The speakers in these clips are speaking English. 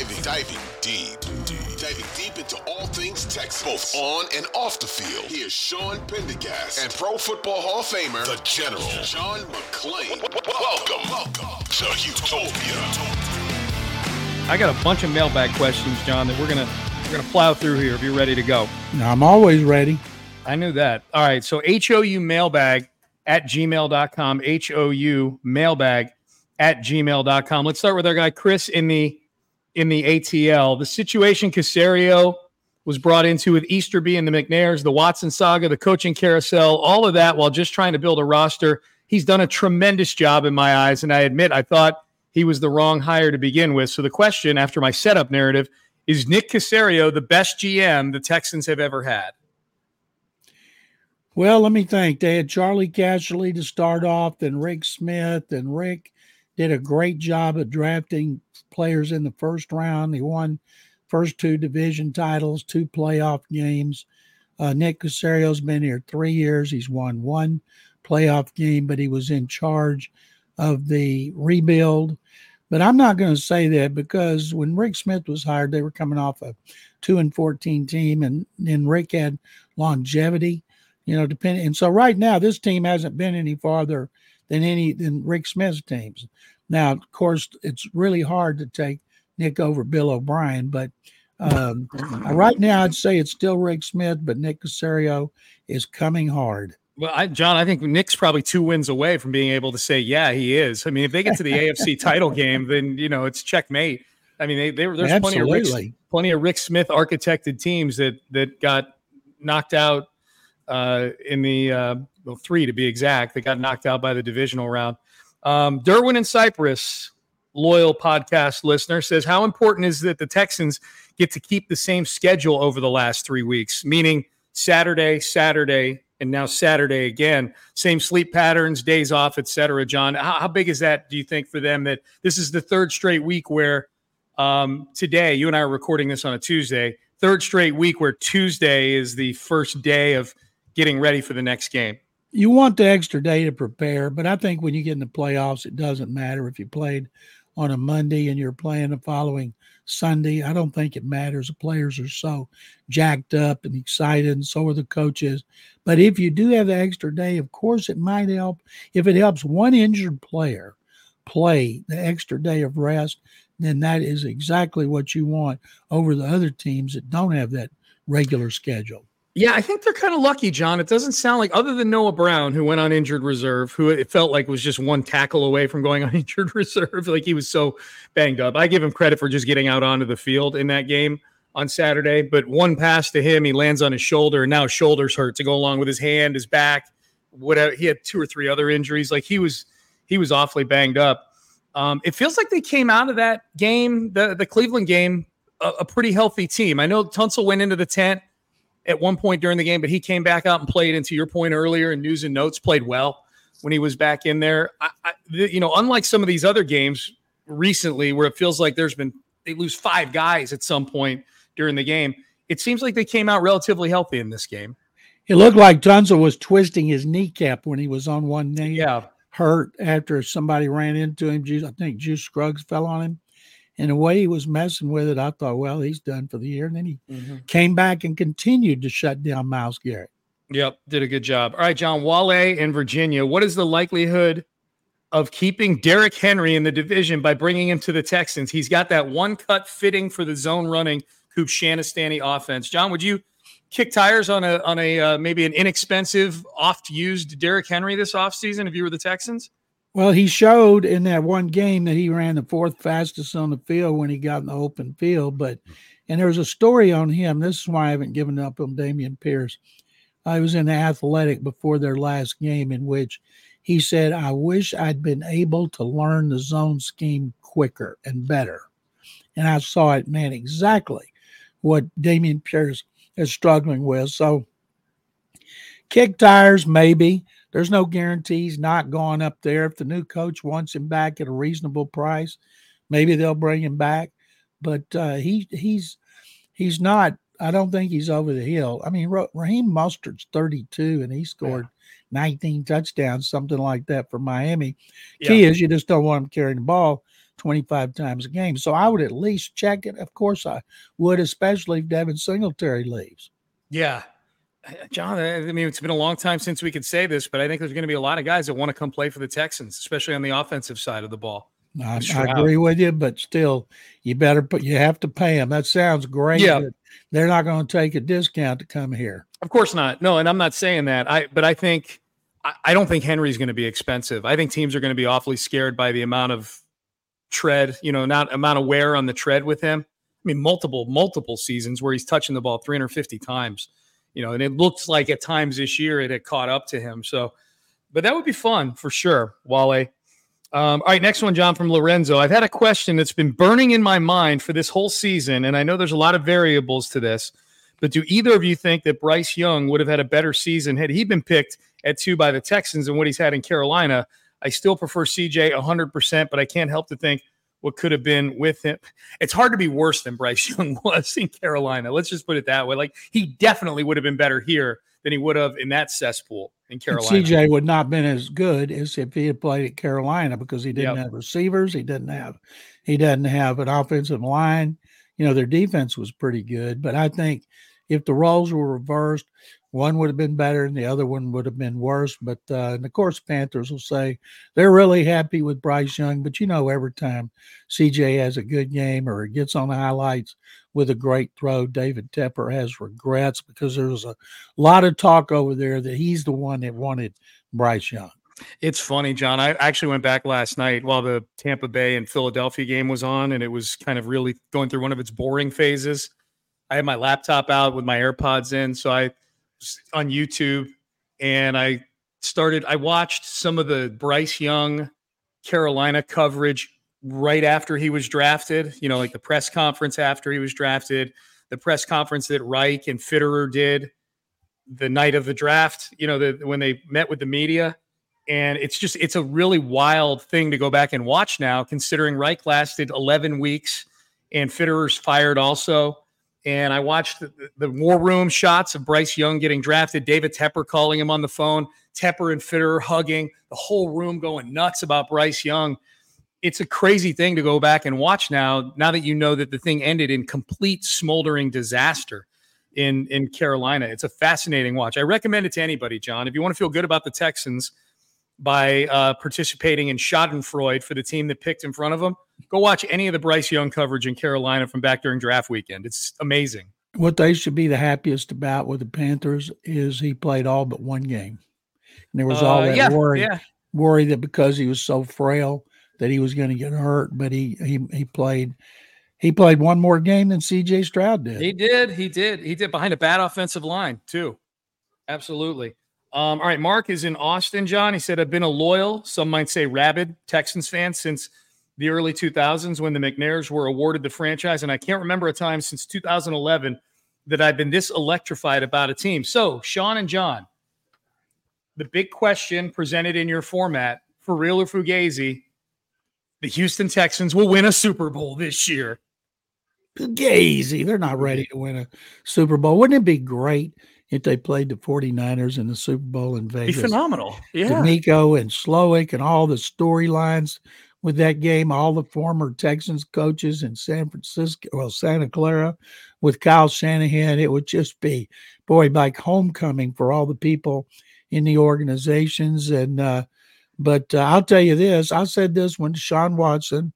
Diving, diving deep, diving deep into all things Texas, both on and off the field. Here's Sean Pendergast and Pro Football Hall of Famer, the General, John McClain. Welcome, welcome to Houtopia. I got a bunch of mailbag questions, John, that we're gonna we're gonna plow through here if you're ready to go. Now, I'm always ready. I knew that. All right. So HOU mailbag at gmail.com. HOU mailbag at gmail.com. Let's start with our guy Chris in the in the ATL. The situation Caserio was brought into with Easterby and the McNairs, the Watson saga, the coaching carousel, all of that while just trying to build a roster. He's done a tremendous job in my eyes. And I admit I thought he was the wrong hire to begin with. So the question after my setup narrative is Nick Caserio the best GM the Texans have ever had? Well, let me think. They had Charlie Casserly to start off, then Rick Smith, and Rick did a great job of drafting players in the first round. He won first two division titles, two playoff games. Uh, Nick Caserio's been here three years. He's won one playoff game, but he was in charge of the rebuild. But I'm not going to say that because when Rick Smith was hired, they were coming off a two and fourteen team, and then Rick had longevity, you know, depending. And so right now, this team hasn't been any farther than any than Rick Smith's teams. Now, of course, it's really hard to take Nick over Bill O'Brien, but um, right now, I'd say it's still Rick Smith, but Nick Caserio is coming hard. Well, I, John, I think Nick's probably two wins away from being able to say, yeah, he is. I mean, if they get to the AFC title game, then you know it's checkmate. I mean, they, they there's Absolutely. plenty of Rick, plenty of Rick Smith architected teams that that got knocked out uh, in the uh, well, three to be exact. They got knocked out by the divisional round. Um, Derwin and Cypress, loyal podcast listener, says, How important is that the Texans get to keep the same schedule over the last three weeks? Meaning Saturday, Saturday, and now Saturday again. Same sleep patterns, days off, etc. John, how, how, big is that? Do you think for them that this is the third straight week where um, today you and I are recording this on a Tuesday, third straight week where Tuesday is the first day of getting ready for the next game? You want the extra day to prepare, but I think when you get in the playoffs, it doesn't matter if you played on a Monday and you're playing the following Sunday. I don't think it matters. The players are so jacked up and excited, and so are the coaches. But if you do have the extra day, of course, it might help. If it helps one injured player play the extra day of rest, then that is exactly what you want over the other teams that don't have that regular schedule. Yeah, I think they're kind of lucky, John. It doesn't sound like, other than Noah Brown, who went on injured reserve, who it felt like was just one tackle away from going on injured reserve. Like he was so banged up. I give him credit for just getting out onto the field in that game on Saturday. But one pass to him, he lands on his shoulder, and now his shoulders hurt to go along with his hand, his back, whatever. He had two or three other injuries. Like he was, he was awfully banged up. Um, it feels like they came out of that game, the the Cleveland game, a, a pretty healthy team. I know Tunsil went into the tent at one point during the game, but he came back out and played. And to your point earlier, in news and notes, played well when he was back in there. I, I, you know, unlike some of these other games recently, where it feels like there's been they lose five guys at some point during the game, it seems like they came out relatively healthy in this game. It looked like Tunsil was twisting his kneecap when he was on one knee. Yeah, hurt after somebody ran into him. I think Juice Scruggs fell on him and the way he was messing with it, I thought, well, he's done for the year. And then he mm-hmm. came back and continued to shut down Myles Garrett. Yep, did a good job. All right, John Wale in Virginia. What is the likelihood of keeping Derrick Henry in the division by bringing him to the Texans? He's got that one cut fitting for the zone running Coop Shanistani offense. John, would you kick tires on a on a uh, maybe an inexpensive, oft used Derrick Henry this offseason if you were the Texans? Well, he showed in that one game that he ran the fourth fastest on the field when he got in the open field. But, hmm. and there's a story on him. This is why I haven't given up on Dameon Pierce. I was in the athletic before their last game in which He said, I wish I'd been able to learn the zone scheme quicker and better. And I saw it, man, exactly what Dameon Pierce is struggling with. So, kick tires, maybe. There's no guarantees not going up there. If the new coach wants him back at a reasonable price, maybe they'll bring him back. But uh, he he's he's not. I don't think he's over the hill. I mean, Raheem Mostert's 32 and he scored yeah. 19 touchdowns, something like that for Miami. Yeah. Key is you just don't want him carrying the ball 25 times a game. So I would at least check it. Of course, I would, especially if Devin Singletary leaves. Yeah, John, I mean, it's been a long time since we could say this, but I think there's going to be a lot of guys that want to come play for the Texans, especially on the offensive side of the ball. I, I agree with you, but still, you better put you have to pay them. That sounds great. Yeah, they're not going to take a discount to come here. Of course not. No, and I'm not saying that. I but I think I, I don't think Henry's going to be expensive. I think teams are going to be awfully scared by the amount of tread, you know, not amount of wear on the tread with him. I mean, multiple multiple seasons where he's touching the ball 350 times you know, and it looks like at times this year it had caught up to him. So, but that would be fun for sure, Wale. Um, all right, next one, John from Lorenzo. I've had a question that's been burning in my mind for this whole season, and I know there's a lot of variables to this. But do either of you think that Bryce Young would have had a better season had he been picked at two by the Texans than what he's had in Carolina? I still prefer CJ 100%, but I can't help to think what could have been with him. It's hard to be worse than Bryce Young was in Carolina. Let's just put it that way. Like he definitely would have been better here than he would have in that cesspool in Carolina. And CJ would not have been as good as if he had played at Carolina because he didn't yep. have receivers. He didn't have he doesn't have an offensive line. You know, their defense was pretty good, but I think if the roles were reversed, one would have been better and the other one would have been worse. But uh, and of course, Panthers will say they're really happy with Bryce Young. But you know, every time CJ has a good game or gets on the highlights with a great throw, David Tepper has regrets because there was a lot of talk over there that he's the one that wanted Bryce Young. It's funny, John. I actually went back last night while the Tampa Bay and Philadelphia game was on, and it was kind of really going through one of its boring phases. I had my laptop out with my AirPods in, so I on YouTube and I started, I watched some of the Bryce Young Carolina coverage right after he was drafted, you know, like the press conference after he was drafted, the press conference that Reich and Fitterer did the night of the draft, you know, the, when they met with the media. And it's just, it's a really wild thing to go back and watch now, considering Reich lasted 11 weeks and Fitterer's fired also and I watched the, the, war room shots of Bryce Young getting drafted, David Tepper calling him on the phone, Tepper and Fitterer hugging, the whole room going nuts about Bryce Young. It's a crazy thing to go back and watch now, now that you know that the thing ended in complete smoldering disaster in, in Carolina. It's a fascinating watch. I recommend it to anybody, John. If you want to feel good about the Texans by uh, participating in Schadenfreude for the team that picked in front of them – Go watch any of the Bryce Young coverage in Carolina from back during draft weekend. It's amazing. What they should be the happiest about with the Panthers is he played all but one game. And there was all uh, that yeah, worry, yeah. worry that because he was so frail that he was going to get hurt, but he he he played he played one more game than CJ Stroud did. He did. He did. He did behind a bad offensive line, too. Absolutely. Um, all right. Mark is in Austin, John. He said, I've been a loyal, some might say rabid Texans fan since the early 2000s when the McNairs were awarded the franchise. And I can't remember a time since 2011 that I've been this electrified about a team. So, Sean and John, the big question presented in your format for real or Fugazi, the Houston Texans will win a Super Bowl this year. Fugazi, they're not ready to win a Super Bowl. Wouldn't it be great if they played the 49ers in the Super Bowl in Vegas? Be phenomenal. Yeah. DeMeco and Slowik and all the storylines with that game. All the former Texans coaches in San Francisco, well, Santa Clara, with Kyle Shanahan, it would just be, boy, like homecoming for all the people in the organizations. And, uh, but uh, I'll tell you this I said this when Deshaun Watson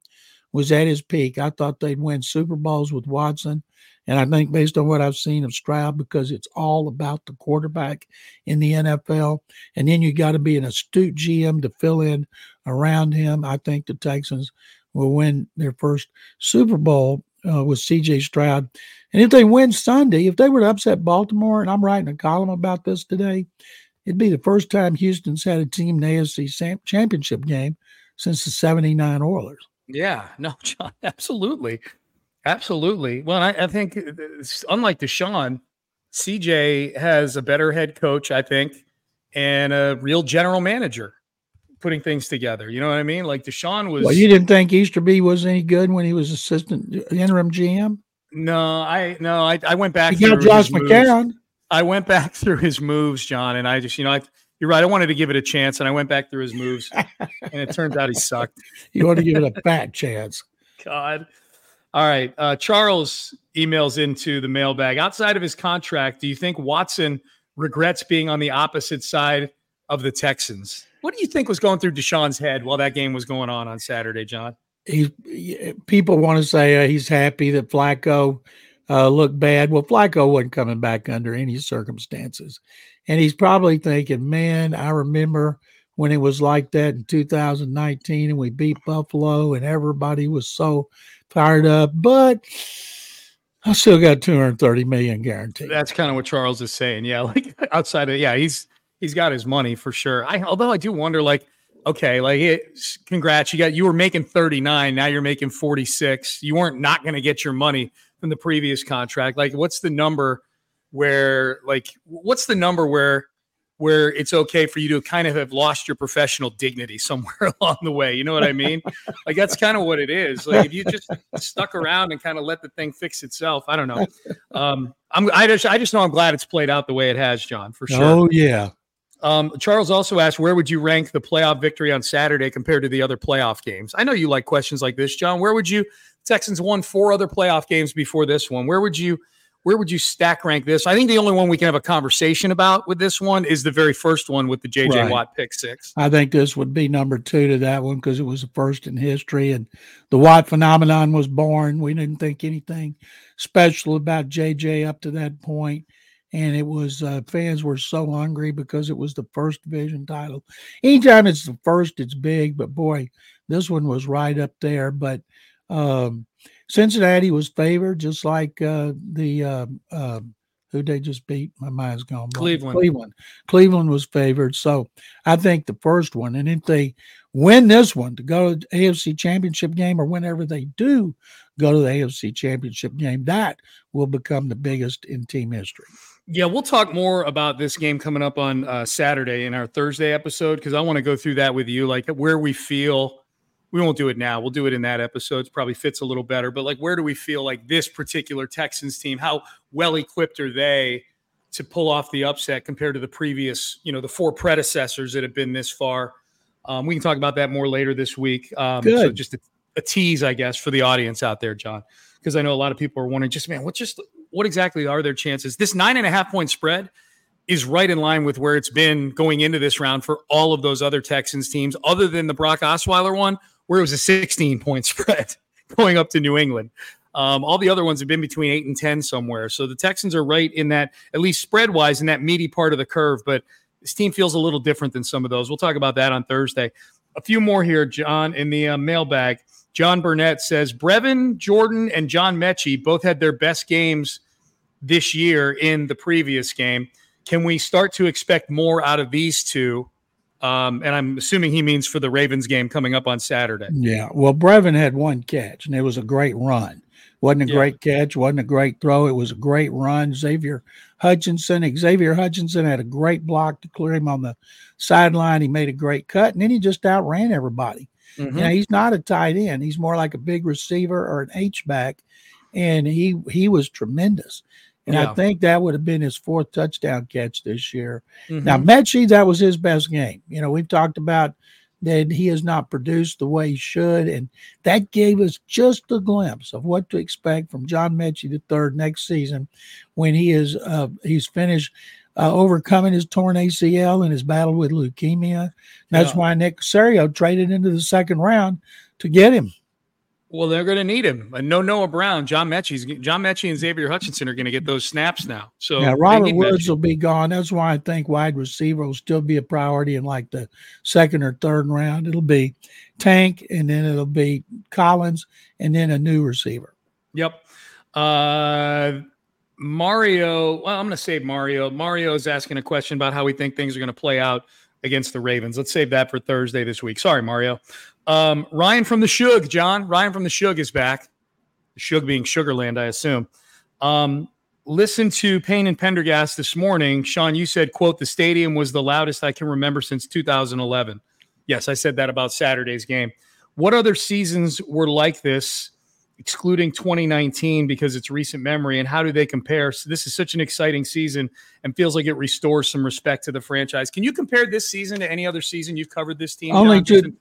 was at his peak. I thought they'd win Super Bowls with Watson. And I think based on what I've seen of Stroud, because it's all about the quarterback in the NFL. And then you got to be an astute GM to fill in around him. I think the Texans will win their first Super Bowl uh, with CJ Stroud. And if they win Sunday, if they were to upset Baltimore, and I'm writing a column about this today, it'd be the first time Houston's had a team in the AFC championship game since the 79 Oilers. Yeah, no, John, absolutely. Absolutely. Well, I, I think uh, unlike Deshaun, CJ has a better head coach, I think, and a real general manager putting things together. You know what I mean? Like Deshaun was. Well, you didn't think Easterby was any good when he was assistant interim GM? No, I no, I, I went back. You got Josh McCown. I went back through his moves, John, and I just, you know, I, you're right. I wanted to give it a chance, and I went back through his moves, and it turns out he sucked. you want to give it a fat chance. God. All right. Uh, Charles emails into the mailbag. Outside of his contract, do you think Watson regrets being on the opposite side of the Texans? What do you think was going through Deshaun's head while that game was going on on Saturday, John? He, people want to say uh, he's happy that Flacco uh, looked bad. Well, Flacco wasn't coming back under any circumstances. And he's probably thinking, man, I remember when it was like that in 2019 and we beat Buffalo and everybody was so fired up, but I still got 230 million guaranteed. That's kind of what Charles is saying. Yeah, like outside of yeah, he's he's got his money for sure. I although I do wonder like okay, like it, congrats, you got you were making 39, now you're making 46. You weren't not going to get your money from the previous contract. Like what's the number where like what's the number where where it's okay for you to kind of have lost your professional dignity somewhere along the way. You know what I mean? like that's kind of what it is. Like if you just stuck around and kind of let the thing fix itself, I don't know. Um, I'm I just I just know I'm glad it's played out the way it has, John, for sure. Oh yeah. Um, Charles also asked, where would you rank the playoff victory on Saturday compared to the other playoff games? I know you like questions like this, John. Where would you Texans won four other playoff games before this one? Where would you where would you stack rank this? I think the only one we can have a conversation about with this one is the very first one with the JJ right. Watt pick six. I think this would be number two to that one because it was the first in history and the Watt phenomenon was born. We didn't think anything special about JJ up to that point. And it was uh, fans were so hungry because it was the first division title. Anytime it's the first, it's big, but boy, this one was right up there. But um, Cincinnati was favored, just like uh, the uh, uh, who they just beat. My mind's gone. Cleveland. Cleveland. Cleveland was favored. So I think the first one, and if they win this one to go to the AFC Championship game, or whenever they do go to the AFC Championship game, that will become the biggest in team history. Yeah, we'll talk more about this game coming up on uh, Saturday in our Thursday episode because I want to go through that with you, like where we feel we won't do it now. We'll do it in that episode. It probably fits a little better. But like, where do we feel like this particular Texans team? How well equipped are they to pull off the upset compared to the previous, you know, the four predecessors that have been this far? Um, we can talk about that more later this week. Um, Good. So just a, a tease, I guess, for the audience out there, John, because I know a lot of people are wondering, just man, what just what exactly are their chances? This nine and a half point spread is right in line with where it's been going into this round for all of those other Texans teams, other than the Brock Osweiler one, where it was a 16 point spread going up to New England. Um, all the other ones have been between eight and 10 somewhere. So the Texans are right in that, at least spread wise, in that meaty part of the curve. But this team feels a little different than some of those. We'll talk about that on Thursday. A few more here, John, in the uh, mailbag. John Burnett says Brevin, Jordan, and John Metchie both had their best games this year in the previous game. Can we start to expect more out of these two um, and I'm assuming he means for the Ravens game coming up on Saturday. Yeah. Well, Brevin had one catch, and it was a great run. Wasn't a yeah. great catch, wasn't a great throw. It was a great run. Xavier Hutchinson, Xavier Hutchinson had a great block to clear him on the sideline. He made a great cut, and then he just outran everybody. Mm-hmm. You know, he's not a tight end. He's more like a big receiver or an H back, and he he was tremendous. And yeah. I think that would have been his fourth touchdown catch this year. Mm-hmm. Now, Metchie, that was his best game. You know, we've talked about that he has not produced the way he should. And that gave us just a glimpse of what to expect from John Metchie the third next season when he is uh, he's finished uh, overcoming his torn ACL and his battle with leukemia. That's yeah. why Nick Caserio traded into the second round to get him. Well, they're going to need him. And no Noah Brown, John Metchie's John Metchie and Xavier Hutchinson are going to get those snaps now. So yeah, Robert Woods Metchie. will be gone. That's why I think wide receiver will still be a priority in like the second or third round. It'll be Tank, and then it'll be Collins, and then a new receiver. Yep. Uh, Mario, well, I'm going to save Mario. Mario is asking a question about how we think things are going to play out against the Ravens. Let's save that for Thursday this week. Sorry, Mario. Um, Ryan from the Shug, John. Ryan from the Shug is back. The Shug being Sugarland, I assume. Um, listen to Payne and Pendergast this morning. Sean, you said, quote, the stadium was the loudest I can remember since 2011. Yes, I said that about Saturday's game. What other seasons were like this excluding 2019 because it's recent memory and how do they compare? So this is such an exciting season and feels like it restores some respect to the franchise. Can you compare this season to any other season you've covered this team only, two,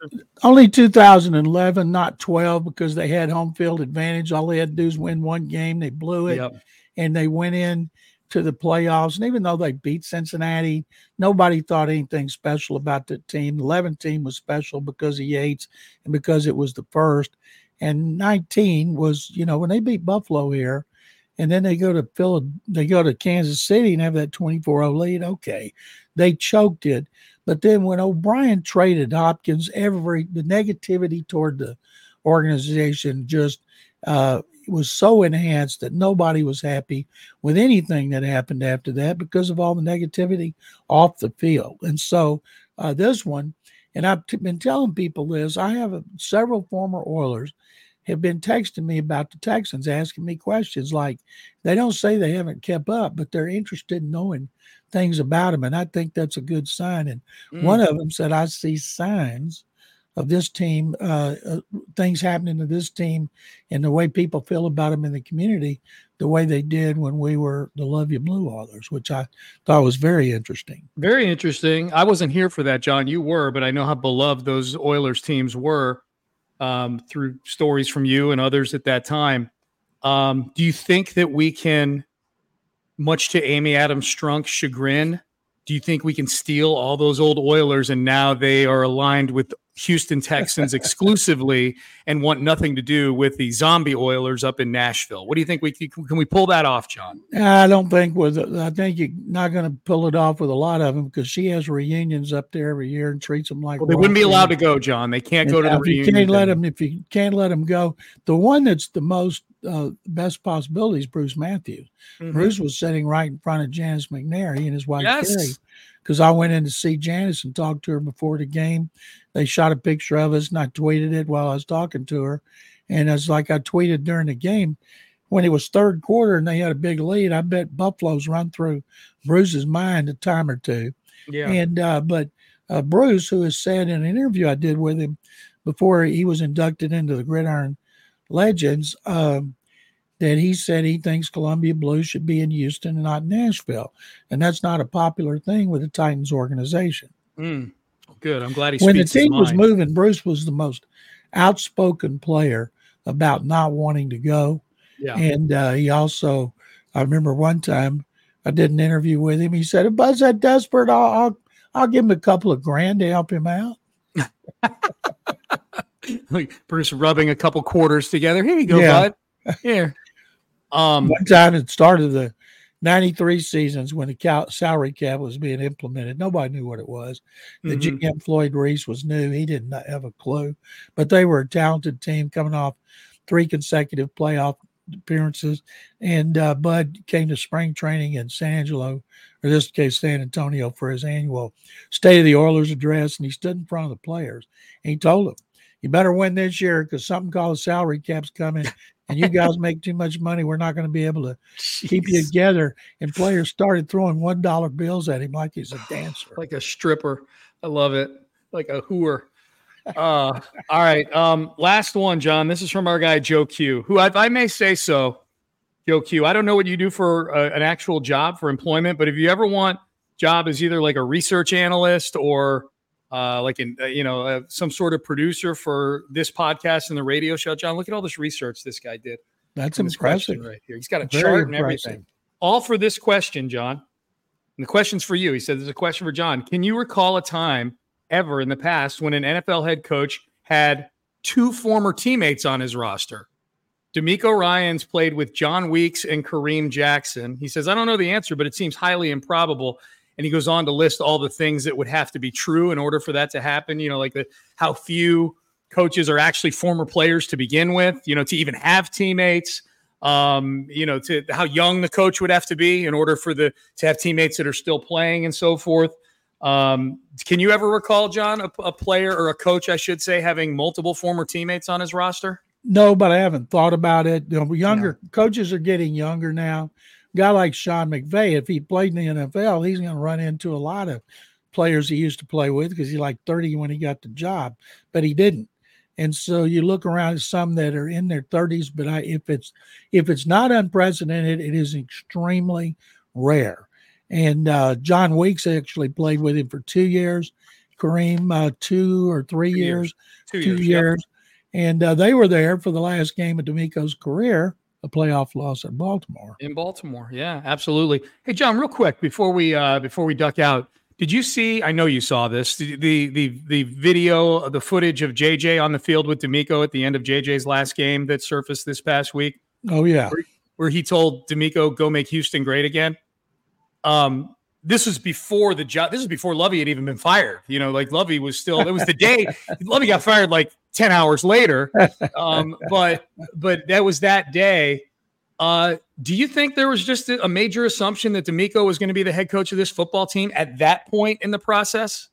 only 2011 not 12 because they had home field advantage. All they had to do is win one game they blew it yep. and they went in to the playoffs. And even though they beat cincinnati nobody thought anything special about the team. The 11 team was special because of yates and because it was the first and 19 was you know when they beat buffalo here and then they go to Phil, they go to Kansas City and have that 24-0 lead. Okay, they choked it, but then when O'Brien traded Hopkins, every the negativity toward the organization just uh, was so enhanced that nobody was happy with anything that happened after that because of all the negativity off the field. And so uh, this one, and I've t- been telling people this. I have a, several former Oilers have been texting me about the Texans, asking me questions like they don't say they haven't kept up, but they're interested in knowing things about them. And I think that's a good sign. And mm. one of them said, I see signs of this team, uh, uh, things happening to this team and the way people feel about them in the community, the way they did when we were the Luv Ya Blue Oilers, which I thought was very interesting. Very interesting. I wasn't here for that, John. You were, but I know how beloved those Oilers teams were um, through stories from you and others at that time. Um, do you think that we can, much to Amy Adams Strunk's chagrin, do you think we can steal all those old Oilers and now they are aligned with Houston Texans exclusively and want nothing to do with the zombie Oilers up in Nashville. What do you think we can we pull that off, John? I don't think with I think you're not going to pull it off with a lot of them because she has reunions up there every year and treats them like well, they wouldn't be allowed to go, John. They can't go to the reunion. You can't let them if you can't let them go. The one that's the most uh, best possibility is Bruce Matthews. Mm-hmm. Bruce was sitting right in front of Janice McNair, he and his wife yes. Carrie because I went in to see Janice and talked to her before the game. They shot a picture of us and I tweeted it while I was talking to her. And it's like I tweeted during the game when it was third quarter and they had a big lead. I bet Buffalo's run through Bruce's mind a time or two. Yeah. And uh, but uh, Bruce, who has said in an interview I did with him before he was inducted into the Gridiron Legends, um, that he said he thinks Columbia Blue should be in Houston and not Nashville. And that's not a popular thing with the Titans organization. Mm, good. I'm glad he When the team was moving, Bruce was the most outspoken player about not wanting to go. Yeah. And uh, he also, I remember one time I did an interview with him. He said, if Bud's that desperate, I'll, I'll, I'll give him a couple of grand to help him out. Bruce rubbing a couple quarters together. Here you go, yeah. bud. Here. Um, One time it started the 93 seasons when the salary cap was being implemented. Nobody knew what it was. The mm-hmm. GM Floyd Reese was new. He didn't have a clue, but they were a talented team coming off three consecutive playoff appearances. And uh, Bud came to spring training in San Angelo, or this case, San Antonio, for his annual State of the Oilers address. And he stood in front of the players and he told them, you better win this year because something called salary cap's coming and you guys make too much money. We're not going to be able to Jeez. keep you together. And players started throwing one dollar bills at him like he's a dancer, like a stripper. I love it, like a hooer. Uh, all right. Um, last one, John. This is from our guy Joe Q, who I, I may say so. Joe Q. I don't know what you do for uh, an actual job for employment, but if you ever want job as either like a research analyst or uh, like in uh, you know uh, some sort of producer for this podcast and the radio show. John, look at all this research this guy did. That's impressive right here. He's got a Very chart and impressive. everything. All for this question, John. And the question's for you. He said, "There's a question for John. Can you recall a time ever in the past when an NFL head coach had two former teammates on his roster?" DeMeco Ryans played with Jon Weeks and Kareem Jackson. He says, I don't know the answer, but it seems highly improbable and he goes on to list all the things that would have to be true in order for that to happen you know like the how few coaches are actually former players to begin with you know to even have teammates Um, you know, to how young the coach would have to be in order for the to have teammates that are still playing and so forth. Um, can you ever recall, John, a, a player or a coach, I should say, having multiple former teammates on his roster? No, but I haven't thought about it. You know, younger yeah. coaches are getting younger now. Guy like Sean McVay, if he played in the NFL, he's going to run into a lot of players he used to play with because he's like 30 when he got the job, but he didn't. And so you look around at some that are in their 30s, but I, if it's if it's not unprecedented, it is extremely rare. And uh, Jon Weeks actually played with him for two years. Kareem, uh, two or three two years, years, two, two years, years. Yep. and uh, they were there for the last game of DeMeco's career, a playoff loss at Baltimore. In Baltimore, yeah, absolutely. Hey, John, real quick before we uh, before we duck out, did you see? I know you saw this. The the the, video, the footage of JJ on the field with DeMeco at the end of JJ's last game that surfaced this past week. Oh yeah, where, where he told DeMeco, "Go make Houston great again." Um, this was before the job. This was before Lovie had even been fired. You know, like Lovie was still. It was the day Lovie got fired, like ten hours later. Um, but but that was that day. Uh, do you think there was just a major assumption that DeMeco was going to be the head coach of this football team at that point in the process?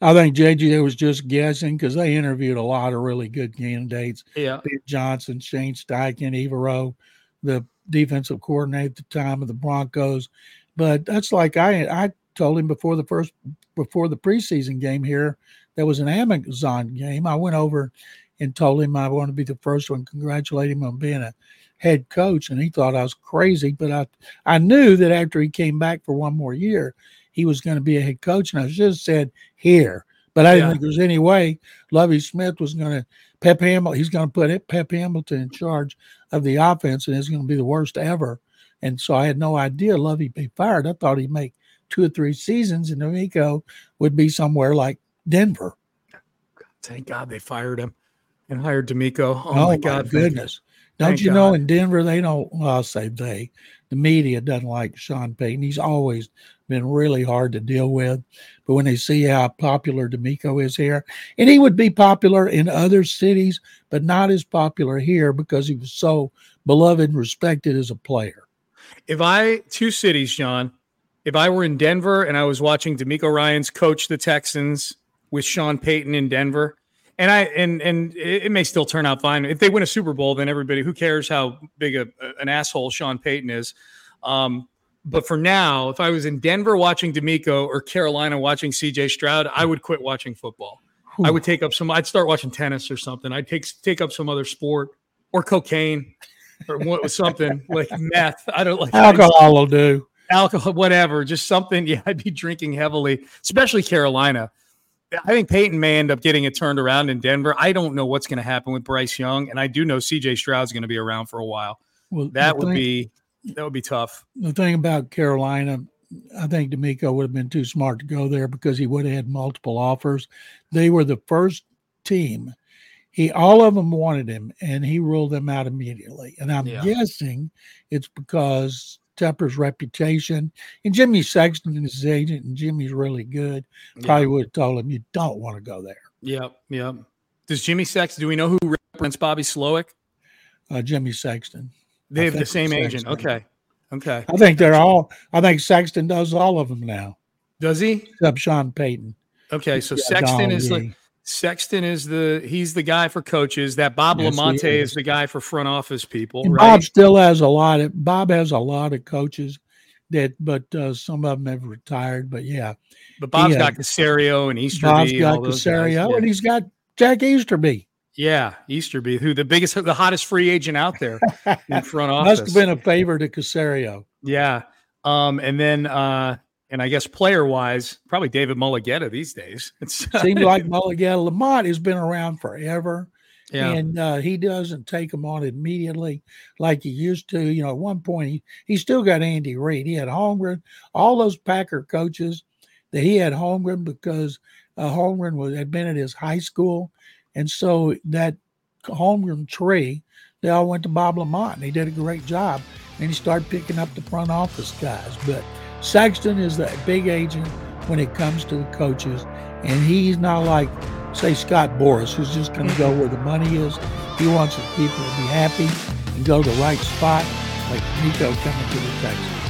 I think JJ was just guessing because they interviewed a lot of really good candidates. Yeah. Pete Johnson, Shane Steichen, Evero, the defensive coordinator at the time of the Broncos. But that's like I I told him before the first before the preseason game here, there was an Amazon game. I went over and told him I want to be the first one, congratulate him on being a head coach, and he thought I was crazy. But I I knew that after he came back for one more year, he was going to be a head coach, and I just said here. But I didn't yeah. think there was any way Lovie Smith was going to Pep Hamilton. He's going to put Pep Hamilton in charge of the offense, and it's going to be the worst ever. And so I had no idea Lovie'd be fired. I thought he'd make two or three seasons, and Amico would be somewhere like Denver. Thank God they fired him and hired DeMeco. Oh, oh my God, goodness! Don't Thank you God. know in Denver they don't? Well, I'll say they. The media doesn't like Sean Payton. He's always been really hard to deal with. But when they see how popular DeMeco is here, and he would be popular in other cities, but not as popular here because he was so beloved and respected as a player. If I two cities, John, if I were in Denver and I was watching DeMeco Ryans coach the Texans with Sean Payton in Denver, and I and and it may still turn out fine if they win a Super Bowl. Then everybody, who cares how big a, an asshole Sean Payton is? Um, but for now, if I was in Denver watching DeMeco or Carolina watching CJ Stroud, I would quit watching football. I would take up some. I'd start watching tennis or something. I'd take take up some other sport or cocaine or what something like meth. I don't like alcohol will do. Alcohol, whatever, just something. Yeah, I'd be drinking heavily, especially Carolina. I think Payton may end up getting it turned around in Denver. I don't know what's going to happen with Bryce Young, and I do know CJ Stroud's going to be around for a while. Well, that would thing, be that would be tough. The thing about Carolina, I think DeMeco would have been too smart to go there because he would have had multiple offers. They were the first team he all of them wanted him and he ruled them out immediately. And i'm yeah. guessing it's because tepper's reputation and jimmy sexton is his agent and jimmy's really good probably yeah. would have told him you don't want to go there. Yep yep. Does jimmy sexton do we know who represents bobby slowik uh, jimmy sexton. They have the same agent. Okay okay. I think they're all i think sexton does all of them now. Does he? Except sean payton. Okay so yeah, sexton is like Sexton is the he's the guy for coaches. That Bob yes, LaMonte is. is. the guy for front office people. Right? Bob still has a lot of Bob has a lot of coaches that, but uh, some of them have retired. But yeah, but Bob's got Caserio and Easterby. Bob's got Caserio yeah. and he's got Jack Easterby. Yeah, Easterby, who the biggest, the hottest free agent out there in front office. Must have been a favor to Caserio. Yeah. Um, and then uh, and I guess player wise, probably David Mulugheta these days. It seems like Mulugheta LaMonte has been around forever. Yeah. And uh, he doesn't take them on immediately like he used to. You know, at one point, he, he still got Andy Reid. He had Holmgren, all those Packer coaches that he had Holmgren because uh, Holmgren was, had been at his high school. And so that Holmgren tree, they all went to Bob LaMonte and he did a great job. And he started picking up the front office guys. But Sexton is the big agent when it comes to the coaches, and he's not like, say, Scott Boras, who's just going to go where the money is. He wants the people to be happy, and go to the right spot, like Nico coming to the Texans.